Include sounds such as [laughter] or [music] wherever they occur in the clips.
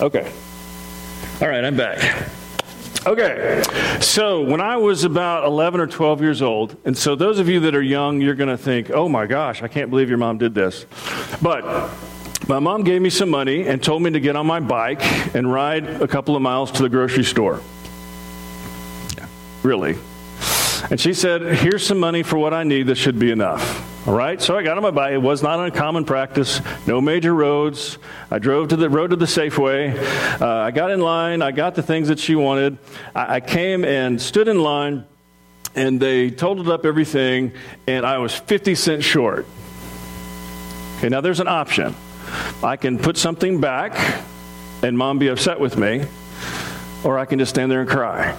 Okay. All right, I'm back. Okay, so when I was about 11 or 12 years old, and so those of you that are young, you're going to think, oh my gosh, I can't believe your mom did this. But my mom gave me some money and told me to get on my bike and ride a couple of miles to the grocery store. Really. And she said, here's some money for what I need. This should be enough. All right, so I got on my bike. It was not uncommon practice. No major roads. I drove to the road to the Safeway. Uh, I got in line. I got the things that she wanted. I, I came and stood in line, and they totaled up everything, and I was 50 cents short. Okay, now there's an option. I can put something back, and mom be upset with me, or I can just stand there and cry.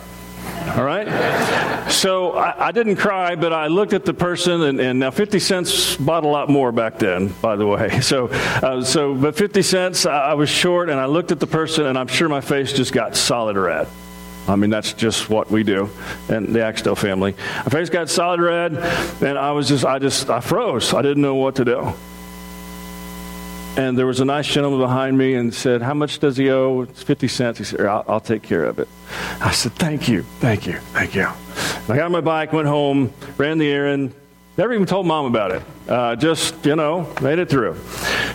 All right? So I, I, didn't cry, but I looked at the person, and, and, now 50 cents bought a lot more back then, by the way. [laughs] So, uh, so but 50 cents, I, I was short, and I looked at the person, and I'm sure my face just got solid red. I mean, that's just what we do in the Axtell family. My face got solid red, and I was just, I just, I froze. I didn't know what to do. And there was a nice gentleman behind me and said, How much does he owe? It's 50 cents. He said, I'll, I'll take care of it. I said, Thank you, thank you, thank you. And I got on my bike, went home, ran the errand, never even told mom about it. Uh, just, you know, made it through.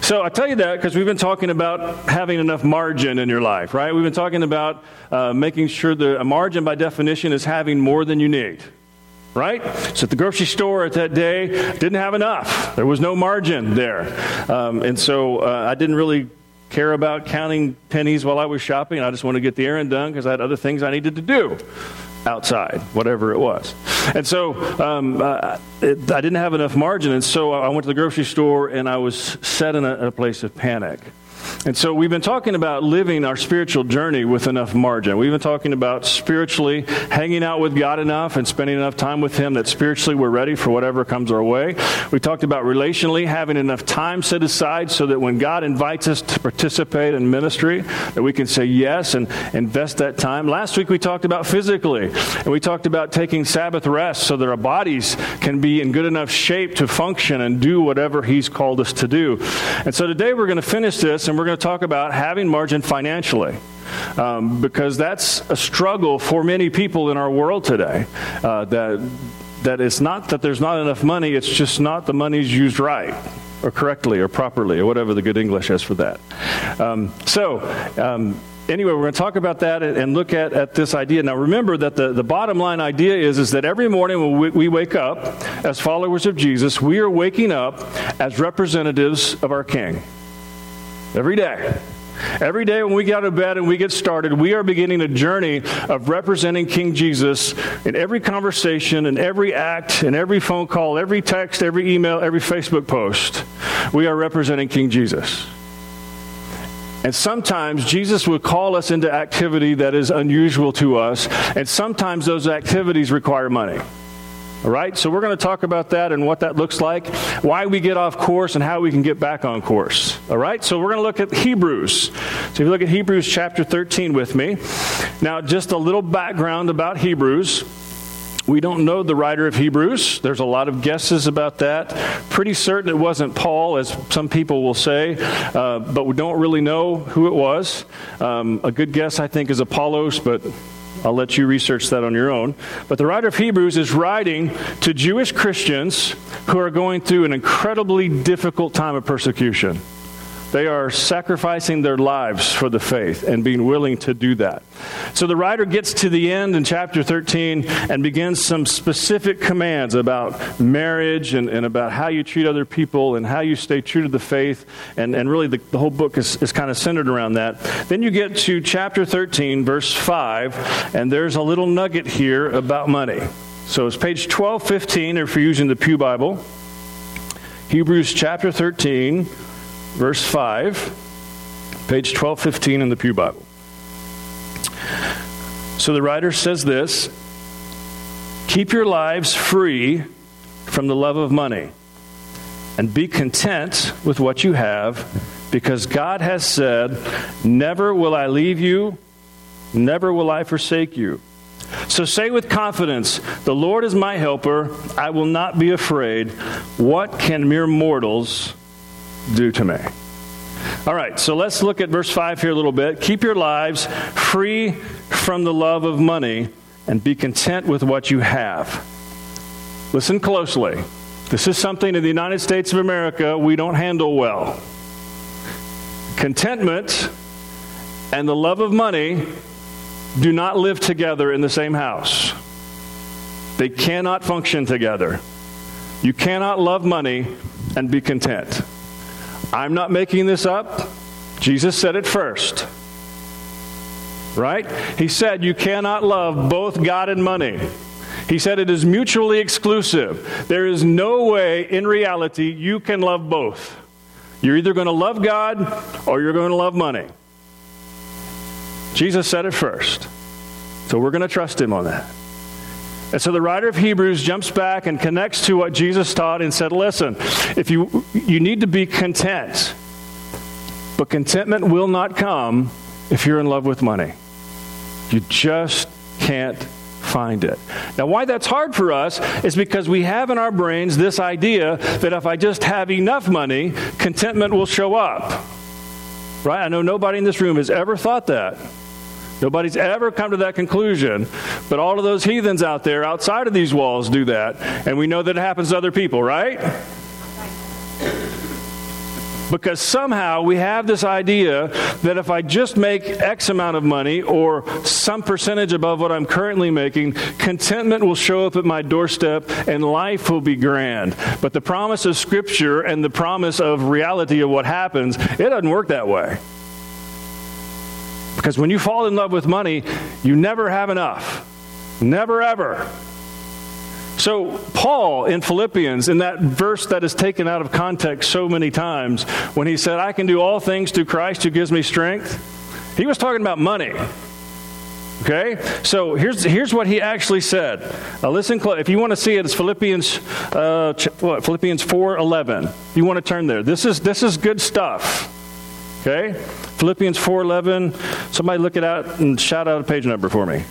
So I tell you that because we've been talking about having enough margin in your life, right? We've been talking about uh, making sure that a margin by definition is having more than you need right? So at the grocery store at that day, didn't have enough. There was no margin there. Um, and so uh, I didn't really care about counting pennies while I was shopping. I just wanted to get the errand done because I had other things I needed to do outside, whatever it was. And so um, uh, it, I didn't have enough margin. And so I went to the grocery store and I was set in a, a place of panic. And so we've been talking about living our spiritual journey with enough margin. We've been talking about spiritually hanging out with God enough and spending enough time with Him that spiritually we're ready for whatever comes our way. We talked about relationally having enough time set aside so that when God invites us to participate in ministry, that we can say yes and invest that time. Last week we talked about physically, and we talked about taking Sabbath rest so that our bodies can be in good enough shape to function and do whatever He's called us to do. And so today we're going to finish this and we're going to talk about having margin financially. Um, because that's a struggle for many people in our world today. Uh, that that it's not that there's not enough money; it's just not the money's used right or correctly or properly or whatever the good English is for that. Um, so. Um, anyway, we're going to talk about that and look at, at this idea. Now, remember that the, the bottom line idea is, is that every morning when we, we wake up as followers of Jesus, we are waking up as representatives of our King. Every day. Every day when we get out of bed and we get started, we are beginning a journey of representing King Jesus in every conversation, in every act, in every phone call, every text, every email, every Facebook post. We are representing King Jesus. And sometimes Jesus would call us into activity that is unusual to us, and sometimes those activities require money. All right, so we're going to talk about that and what that looks like, why we get off course, and how we can get back on course. All right, so we're going to look at Hebrews. So if you look at Hebrews chapter 13 with me. Now, just a little background about Hebrews. We don't know the writer of Hebrews. There's a lot of guesses about that. Pretty certain it wasn't Paul, as some people will say, uh, but we don't really know who it was. Um, a good guess, I think, is Apollos, but I'll let you research that on your own. But the writer of Hebrews is writing to Jewish Christians who are going through an incredibly difficult time of persecution. They are sacrificing their lives for the faith and being willing to do that. So the writer gets to the end in chapter 13 and begins some specific commands about marriage and, and about how you treat other people and how you stay true to the faith. And, and really, the, the whole book is, is kind of centered around that. Then you get to chapter 13, verse 5, and there's a little nugget here about money. So it's page 1215 if you're using the Pew Bible. Hebrews chapter 13 verse 5, page 1215 in the Pew Bible. So the writer says this Keep your lives free from the love of money and be content with what you have because God has said, Never will I leave you, never will I forsake you. So say with confidence, The Lord is my helper. I will not be afraid. What can mere mortals do to me? All right, so let's look at verse 5 here a little bit. Keep your lives free from the love of money and be content with what you have. Listen closely. This is something in the United States of America we don't handle well. Contentment and the love of money do not live together in the same house. They cannot function together. You cannot love money and be content. I'm not making this up. Jesus said it first. Right? He said you cannot love both God and money. He said it is mutually exclusive. There is no way in reality you can love both. You're either going to love God or you're going to love money. Jesus said it first. So we're going to trust him on that. And so the writer of Hebrews jumps back and connects to what Jesus taught and said, listen, if you you need to be content. But contentment will not come if you're in love with money. You just can't find it. Now, why that's hard for us is because we have in our brains this idea that if I just have enough money, contentment will show up. Right? I know nobody in this room has ever thought that. Nobody's ever come to that conclusion, but all of those heathens out there outside of these walls do that, and we know that it happens to other people, right? Because somehow we have this idea that if I just make X amount of money or some percentage above what I'm currently making, contentment will show up at my doorstep and life will be grand. But the promise of Scripture and the promise of reality of what happens, it doesn't work that way. Because when you fall in love with money, you never have enough. Never, ever. So, Paul in Philippians, in that verse that is taken out of context so many times, when he said, I can do all things through Christ who gives me strength, he was talking about money. Okay? So here's, here's what he actually said. Listen close. If you want to see it, it's Philippians, uh, what, Philippians 4 11. If you want to turn there. This is, this is good stuff. Okay? Philippians 4:11. Somebody look it out and shout out a page number for me.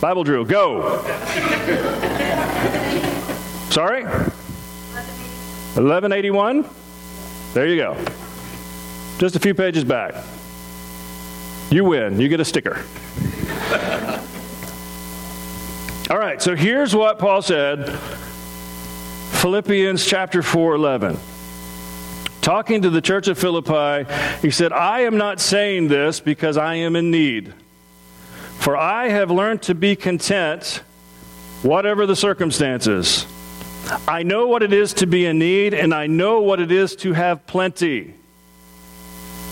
Bible drill, go. [laughs] Sorry? 1181. There you go. Just a few pages back. You win. You get a sticker. [laughs] All right, so here's what Paul said. Philippians chapter 4, 11 talking to the church of Philippi, he said, I am not saying this because I am in need. For I have learned to be content, whatever the circumstances. I know what it is to be in need, and I know what it is to have plenty.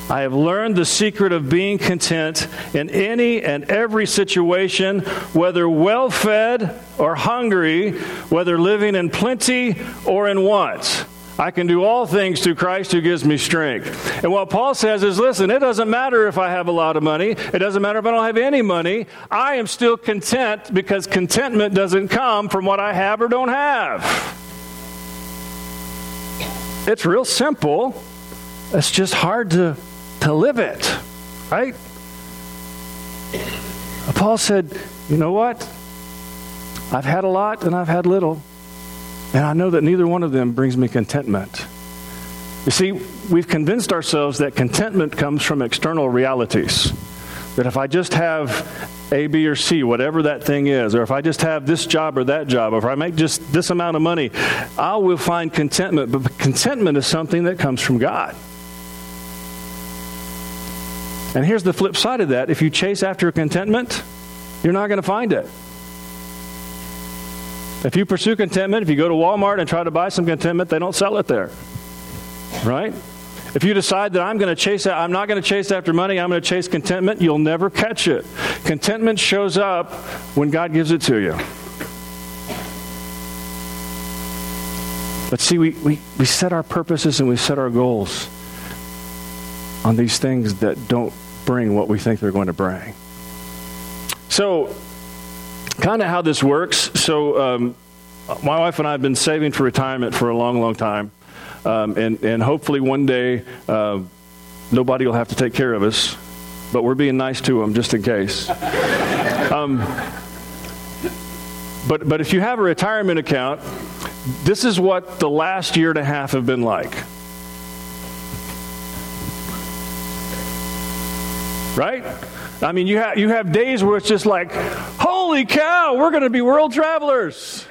I have learned the secret of being content in any and every situation, whether well fed or hungry, whether living in plenty or in want. I can do all things through Christ who gives me strength. And what Paul says is listen, it doesn't matter if I have a lot of money, it doesn't matter if I don't have any money. I am still content because contentment doesn't come from what I have or don't have. It's real simple. It's just hard to, to live it, right? Paul said, You know what? I've had a lot and I've had little. And I know that neither one of them brings me contentment. You see, we've convinced ourselves that contentment comes from external realities. That if I just have A, B, or C, whatever that thing is, or if I just have this job or that job, or if I make just this amount of money, I will find contentment. But contentment is something that comes from God. And here's the flip side of that if you chase after contentment, you're not going to find it. If you pursue contentment, if you go to Walmart and try to buy some contentment, they don't sell it there. Right? If you decide that I'm going to chase I'm not going to chase after money, I'm going to chase contentment, you'll never catch it. Contentment shows up when God gives it to you. But see, we, we, we set our purposes and we set our goals on these things that don't bring what we think they're going to bring. So, kind of how this works. So, um, my wife and I have been saving for retirement for a long, long time. Um, and, and hopefully one day uh, nobody will have to take care of us. but we're being nice to them just in case. [laughs] Um, but, but if you have a retirement account, this is what the last year and a half have been like. Right? I mean, you, ha- you have days where it's just like, holy cow, we're going to be world travelers.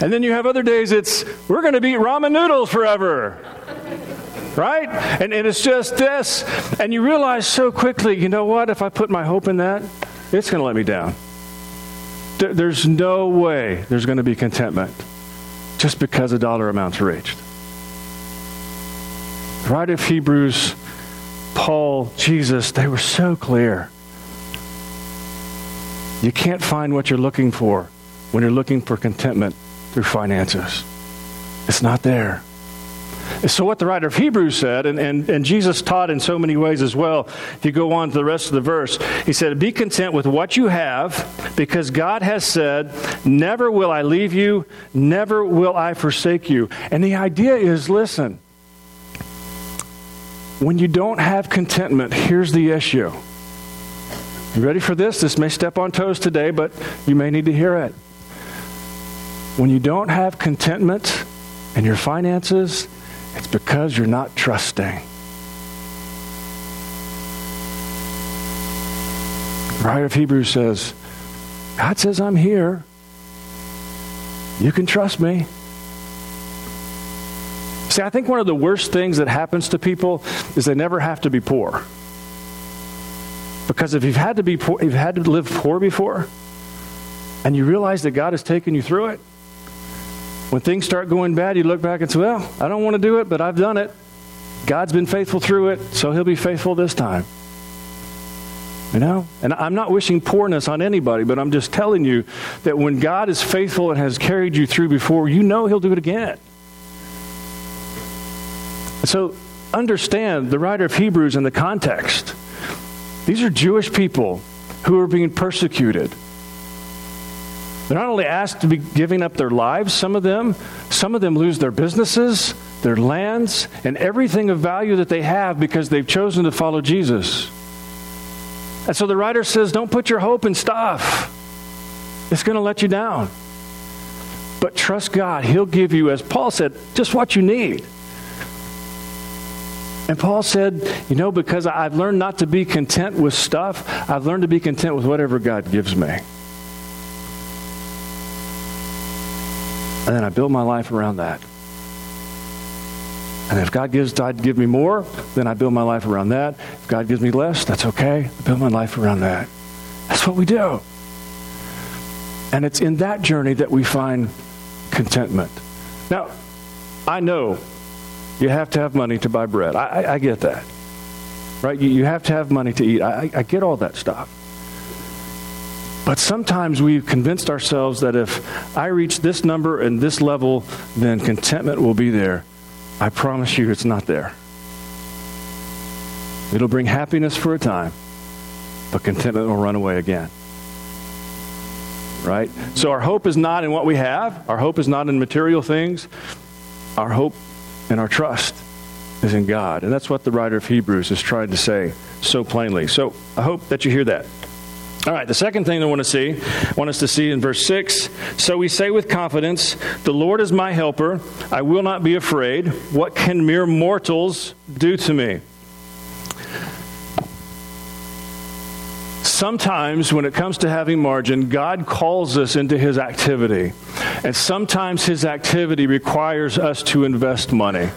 And then you have other days it's, we're going to be ramen noodles forever. Right? And, and it's just this. And you realize so quickly, you know what? If I put my hope in that, it's going to let me down. There, there's no way there's going to be contentment just because a dollar amount's reached. Right If Hebrews, Paul, Jesus, they were so clear. You can't find what you're looking for when you're looking for contentment through finances. It's not there. So, what the writer of Hebrews said, and, and, and Jesus taught in so many ways as well, if you go on to the rest of the verse, he said, Be content with what you have, because God has said, Never will I leave you, never will I forsake you. And the idea is listen, when you don't have contentment, here's the issue. You ready for this? This may step on toes today, but you may need to hear it. When you don't have contentment in your finances, it's because you're not trusting. The writer of Hebrews says, God says, I'm here. You can trust me. See, I think one of the worst things that happens to people is they never have to be poor. Because if you've had to be poor, you've had to live poor before, and you realize that God has taken you through it, when things start going bad, you look back and say, Well, I don't want to do it, but I've done it. God's been faithful through it, so he'll be faithful this time. You know? And I'm not wishing poorness on anybody, but I'm just telling you that when God is faithful and has carried you through before, you know he'll do it again. So understand the writer of Hebrews in the context. These are Jewish people who are being persecuted. They're not only asked to be giving up their lives, some of them, some of them lose their businesses, their lands, and everything of value that they have because they've chosen to follow Jesus. And so the writer says, Don't put your hope in stuff, it's going to let you down. But trust God. He'll give you, as Paul said, just what you need. And Paul said, You know, because I've learned not to be content with stuff, I've learned to be content with whatever God gives me. And then I build my life around that. And if God gives God give me more, then I build my life around that. If God gives me less, that's okay. I build my life around that. That's what we do. And it's in that journey that we find contentment. Now, I know you have to have money to buy bread. I, I, I get that. Right? You, you, have to have money to eat. I, I get all that stuff. But sometimes we've convinced ourselves that if I reach this number and this level, then contentment will be there. I promise you it's not there. It'll bring happiness for a time, but contentment will run away again. Right? So our hope is not in what we have, our hope is not in material things. Our hope and our trust is in God. And that's what the writer of Hebrews is trying to say so plainly. So I hope that you hear that. All right, the second thing I want to see, I want us to see in verse 6. So we say with confidence, The Lord is my helper. I will not be afraid. What can mere mortals do to me? Sometimes, when it comes to having margin, God calls us into his activity. And sometimes his activity requires us to invest money.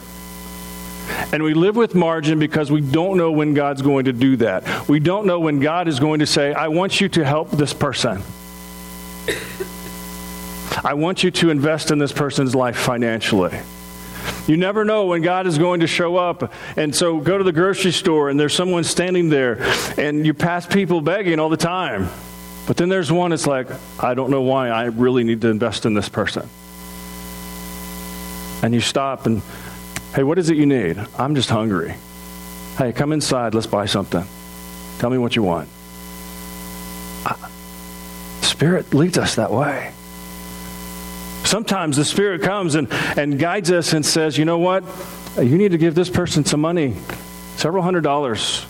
And we live with margin because we don't know when God's going to do that. We don't know when God is going to say, I want you to help this person. I want you to invest in this person's life financially. You never know when God is going to show up. And so go to the grocery store and there's someone standing there and you pass people begging all the time. But then there's one it's like, I don't know why I really need to invest in this person. And you stop and Hey, what is it you need? I'm just hungry. Hey, come inside. Let's buy something. Tell me what you want. Spirit leads us that way. Sometimes the Spirit comes and, and guides us and says, you know what? You need to give this person some money, several hundred dollars.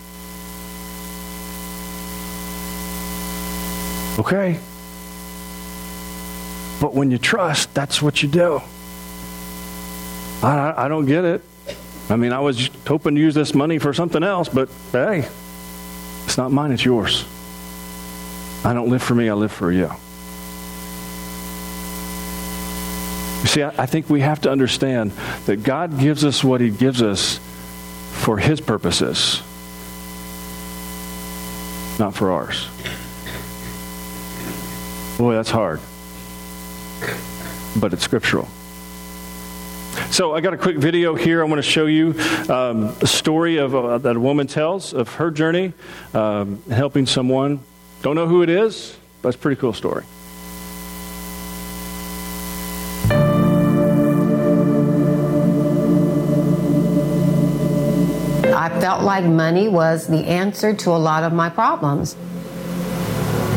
Okay. But when you trust, that's what you do. I, I don't get it. I mean, I was hoping to use this money for something else, but hey, it's not mine, it's yours. I don't live for me, I live for you. You see, I, I think we have to understand that God gives us what He gives us for His purposes, not for ours. Boy, that's hard. But it's scriptural. So I got a quick video here. I want to show you um, a story of uh, that a woman tells of her journey um, helping someone. Don't know who it is, but it's a pretty cool story. I felt like money was the answer to a lot of my problems.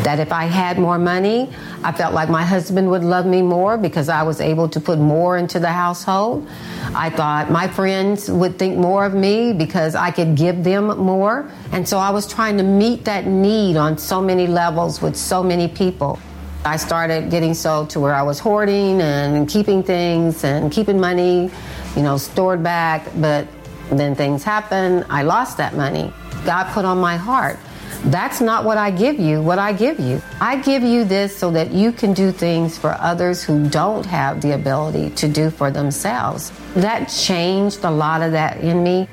That if I had more money, I felt like my husband would love me more because I was able to put more into the household. I thought my friends would think more of me because I could give them more. And so I was trying to meet that need on so many levels with so many people. I started getting so to where I was hoarding and keeping things and keeping money, you know, stored back. But then things happened. I lost that money. God put on my heart that's not what I give you, what I give you. I give you this so that you can do things for others who don't have the ability to do for themselves. That changed a lot of that in me.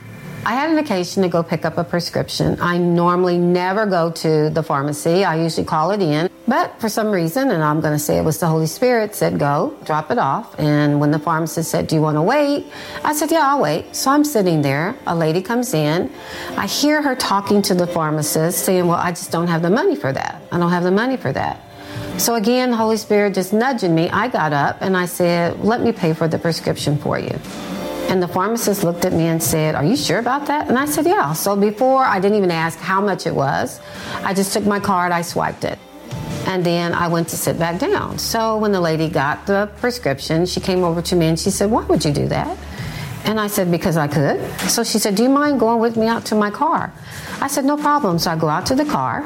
I had an occasion to go pick up a prescription. I normally never go to the pharmacy. I usually call it in. But for some reason, and I'm going to say it was the Holy Spirit, said go, drop it off. And when the pharmacist said, Do you want to wait? I said, Yeah, I'll wait. So I'm sitting there. A lady comes in. I hear her talking to the pharmacist, saying, Well, I just don't have the money for that. I don't have the money for that. So again, the Holy Spirit just nudging me. I got up and I said, Let me pay for the prescription for you. And the pharmacist looked at me and said, Are you sure about that? And I said, Yeah. So before I didn't even ask how much it was, I just took my card, I swiped it. And then I went to sit back down. So when the lady got the prescription, she came over to me and she said, Why would you do that? And I said, Because I could. So she said, Do you mind going with me out to my car? I said, No problem. So I go out to the car,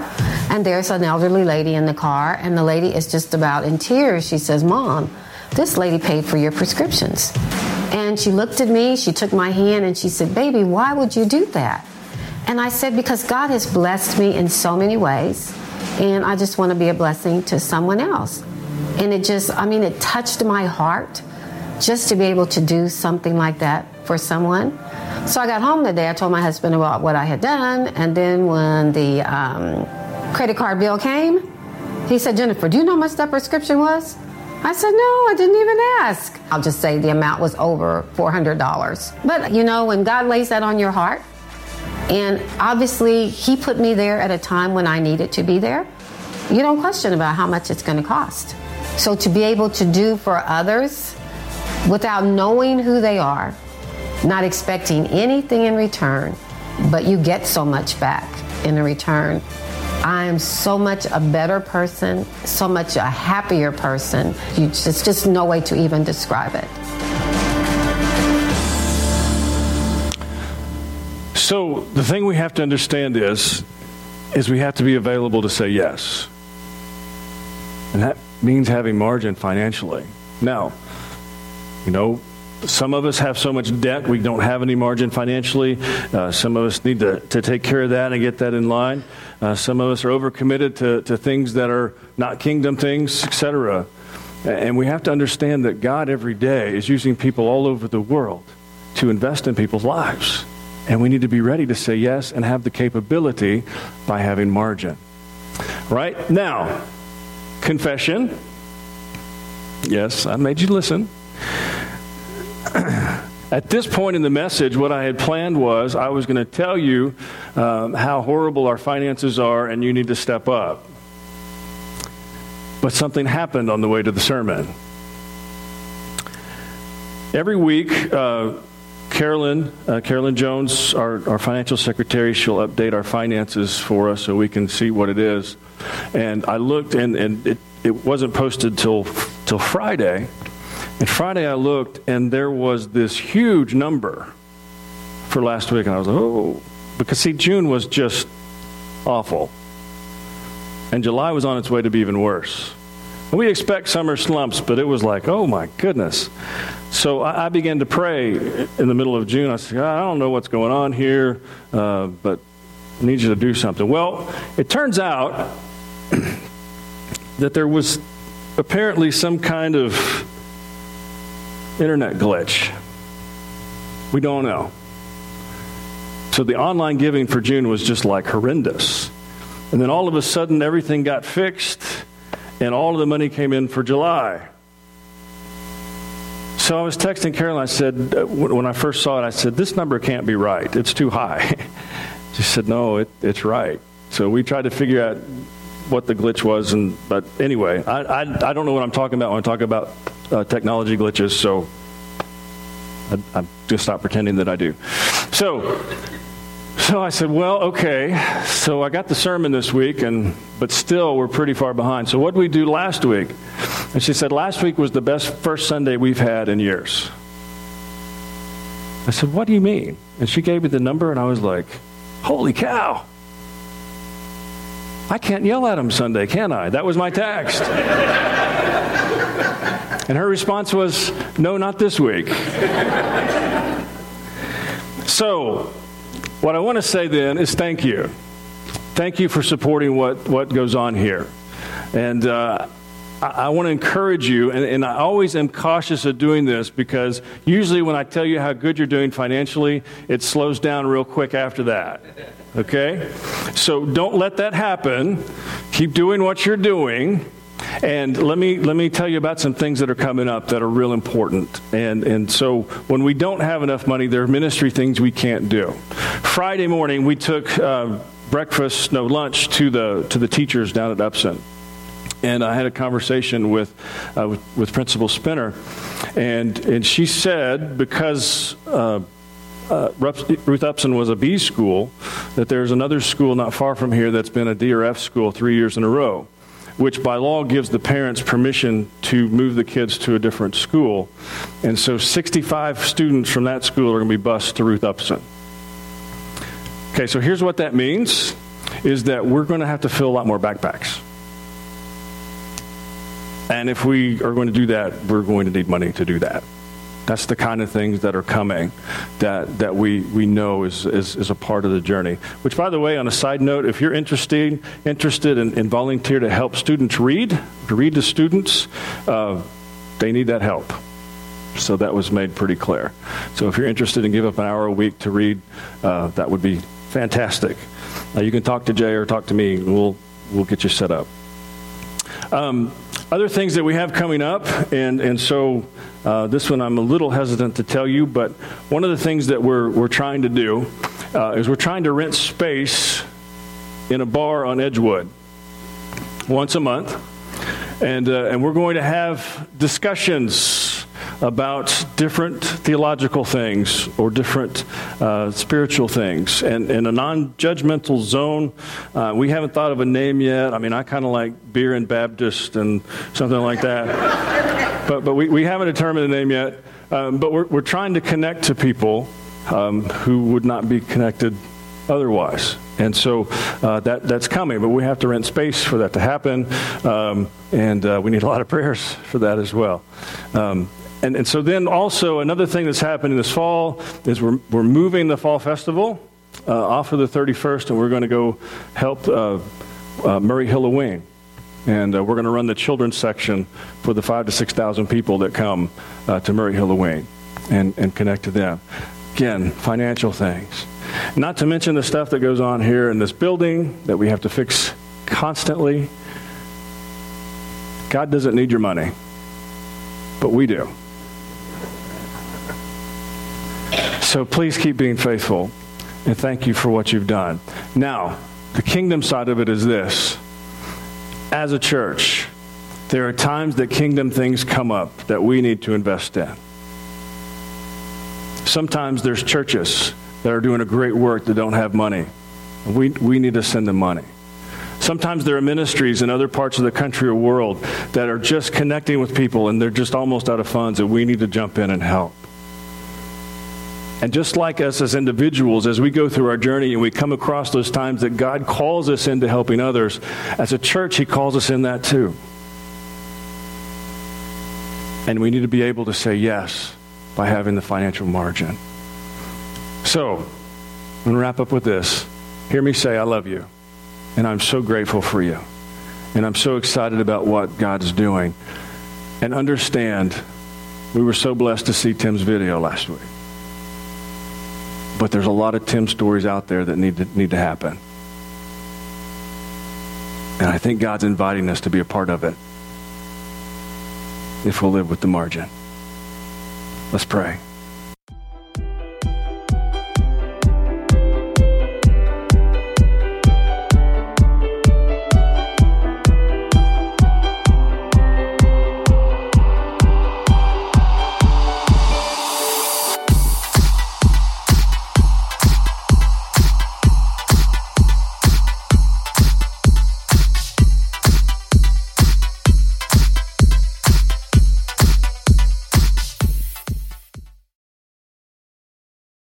and there's an elderly lady in the car, and the lady is just about in tears. She says, Mom, this lady paid for your prescriptions. And she looked at me, she took my hand, and she said, Baby, why would you do that? And I said, Because God has blessed me in so many ways, and I just want to be a blessing to someone else. And it just, I mean, it touched my heart just to be able to do something like that for someone. So I got home that day, I told my husband about what I had done, and then when the um, credit card bill came, he said, Jennifer, do you know how much that prescription was? I said, no, I didn't even ask. I'll just say the amount was over $400. But you know, when God lays that on your heart, and obviously He put me there at a time when I needed to be there, you don't question about how much it's going to cost. So to be able to do for others without knowing who they are, not expecting anything in return, but you get so much back in return I am so much a better person, so much a happier person. You just, just no way to even describe it. So the thing we have to understand is, is we have to be available to say yes. And that means having margin financially. Now, you know, some of us have so much debt we don't have any margin financially. Uh, some of us need to, to take care of that and get that in line. Uh, some of us are overcommitted to, to things that are not kingdom things, etc. And we have to understand that God every day is using people all over the world to invest in people's lives. And we need to be ready to say yes and have the capability by having margin. Right? Now, confession. Yes, I made you listen. [coughs] At this point in the message, what I had planned was I was going to tell you um, how horrible our finances are and you need to step up. But something happened on the way to the sermon. Every week, uh, Carolyn, uh, Carolyn Jones, our, our financial secretary, she'll update our finances for us so we can see what it is. And I looked, and, and it, it wasn't posted till till Friday. And Friday I looked, and there was this huge number for last week, and I was like, oh, because see, June was just awful. And July was on its way to be even worse. We expect summer slumps, but it was like, oh my goodness. So I, I began to pray in the middle of June. I said, I don't know what's going on here, uh, but I need you to do something. Well, it turns out [clears throat] that there was apparently some kind of internet glitch. We don't know. So the online giving for June was just like horrendous. And then all of a sudden, everything got fixed and all of the money came in for July. So I was texting Carolyn. I said, uh, when I first saw it, I said, this number can't be right. It's too high. [laughs] she said, no, it, it's right. So we tried to figure out what the glitch was. And but anyway, I, I, I don't know what I'm talking about when I talk about uh, technology glitches. So I, I'm just stop pretending that I do. So so I said, well, okay. So I got the sermon this week, and but still we're pretty far behind. So what did we do last week? And she said, last week was the best first Sunday we've had in years. I said, what do you mean? And she gave me the number, and I was like, holy cow. I can't yell at him Sunday, can I? That was my text. [laughs] and her response was, no, not this week. so what I want to say then is thank you. Thank you for supporting what, what goes on here. And uh, I, I want to encourage you, and, and I always am cautious of doing this because usually when I tell you how good you're doing financially, it slows down real quick after that. Okay? So don't let that happen. Keep doing what you're doing. And let me let me tell you about some things that are coming up that are real important. And and so when we don't have enough money, there are ministry things we can't do. Friday morning, we took uh, breakfast, no lunch, to the to the teachers down at Upson. And I had a conversation with, uh, with, with Principal Spinner, and and she said because. Uh, uh, Ruth Upson was a B school, that there's another school not far from here that's been a D or F school three years in a row which by law gives the parents permission to move the kids to a different school. And so 65 students from that school are going to be bused to Ruth Upson. Okay, so here's what that means is that we're going to have to fill a lot more backpacks. And if we are going to do that, we're going to need money to do that. That's the kind of things that are coming that, that we, we know is, is, is, a part of the journey. Which, by the way, on a side note, if you're interested, interested in, in volunteer to help students read, to read to students, uh, they need that help. So that was made pretty clear. So if you're interested in give up an hour a week to read, uh, that would be fantastic. You can talk to Jay or talk to me. We'll, we'll get you set up. Um, other things that we have coming up, and, and so uh, this one I'm a little hesitant to tell you, but one of the things that we're, we're trying to do uh, is we're trying to rent space in a bar on Edgewood once a month. And, uh, and we're going to have discussions about different theological things or different uh, spiritual things. And in a non judgmental zone, uh, we haven't thought of a name yet. I mean, I kind of like beer and Baptist and something like that. [laughs] but but we, we haven't determined a name yet. Um, but we're, we're trying to connect to people um, who would not be connected otherwise. And so uh, that, that's coming, but we have to rent space for that to happen. Um, and uh, we need a lot of prayers for that as well. Um, and, and so then also another thing that's happening this fall is we're, we're moving the fall festival uh, off of the 31st, and we're going to go help uh, uh, Murray Halloween. And uh, we're going to run the children's section for the five to 6,000 people that come uh, to Murray Halloween and, and connect to them. Again, financial things. Not to mention the stuff that goes on here in this building that we have to fix constantly. God doesn't need your money, but we do. So please keep being faithful and thank you for what you've done. Now, the kingdom side of it is this. As a church, there are times that kingdom things come up that we need to invest in. Sometimes there's churches that are doing a great work that don't have money. We, we need to send them money. Sometimes there are ministries in other parts of the country or world that are just connecting with people and they're just almost out of funds and we need to jump in and help. And just like us as individuals, as we go through our journey and we come across those times that God calls us into helping others, as a church, He calls us in that too. And we need to be able to say yes by having the financial margin. So, I'm going to wrap up with this. Hear me say, I love you. And I'm so grateful for you. And I'm so excited about what God's doing. And understand, we were so blessed to see Tim's video last week. But there's a lot of Tim stories out there that need to, need to happen. And I think God's inviting us to be a part of it if we'll live with the margin. Let's pray.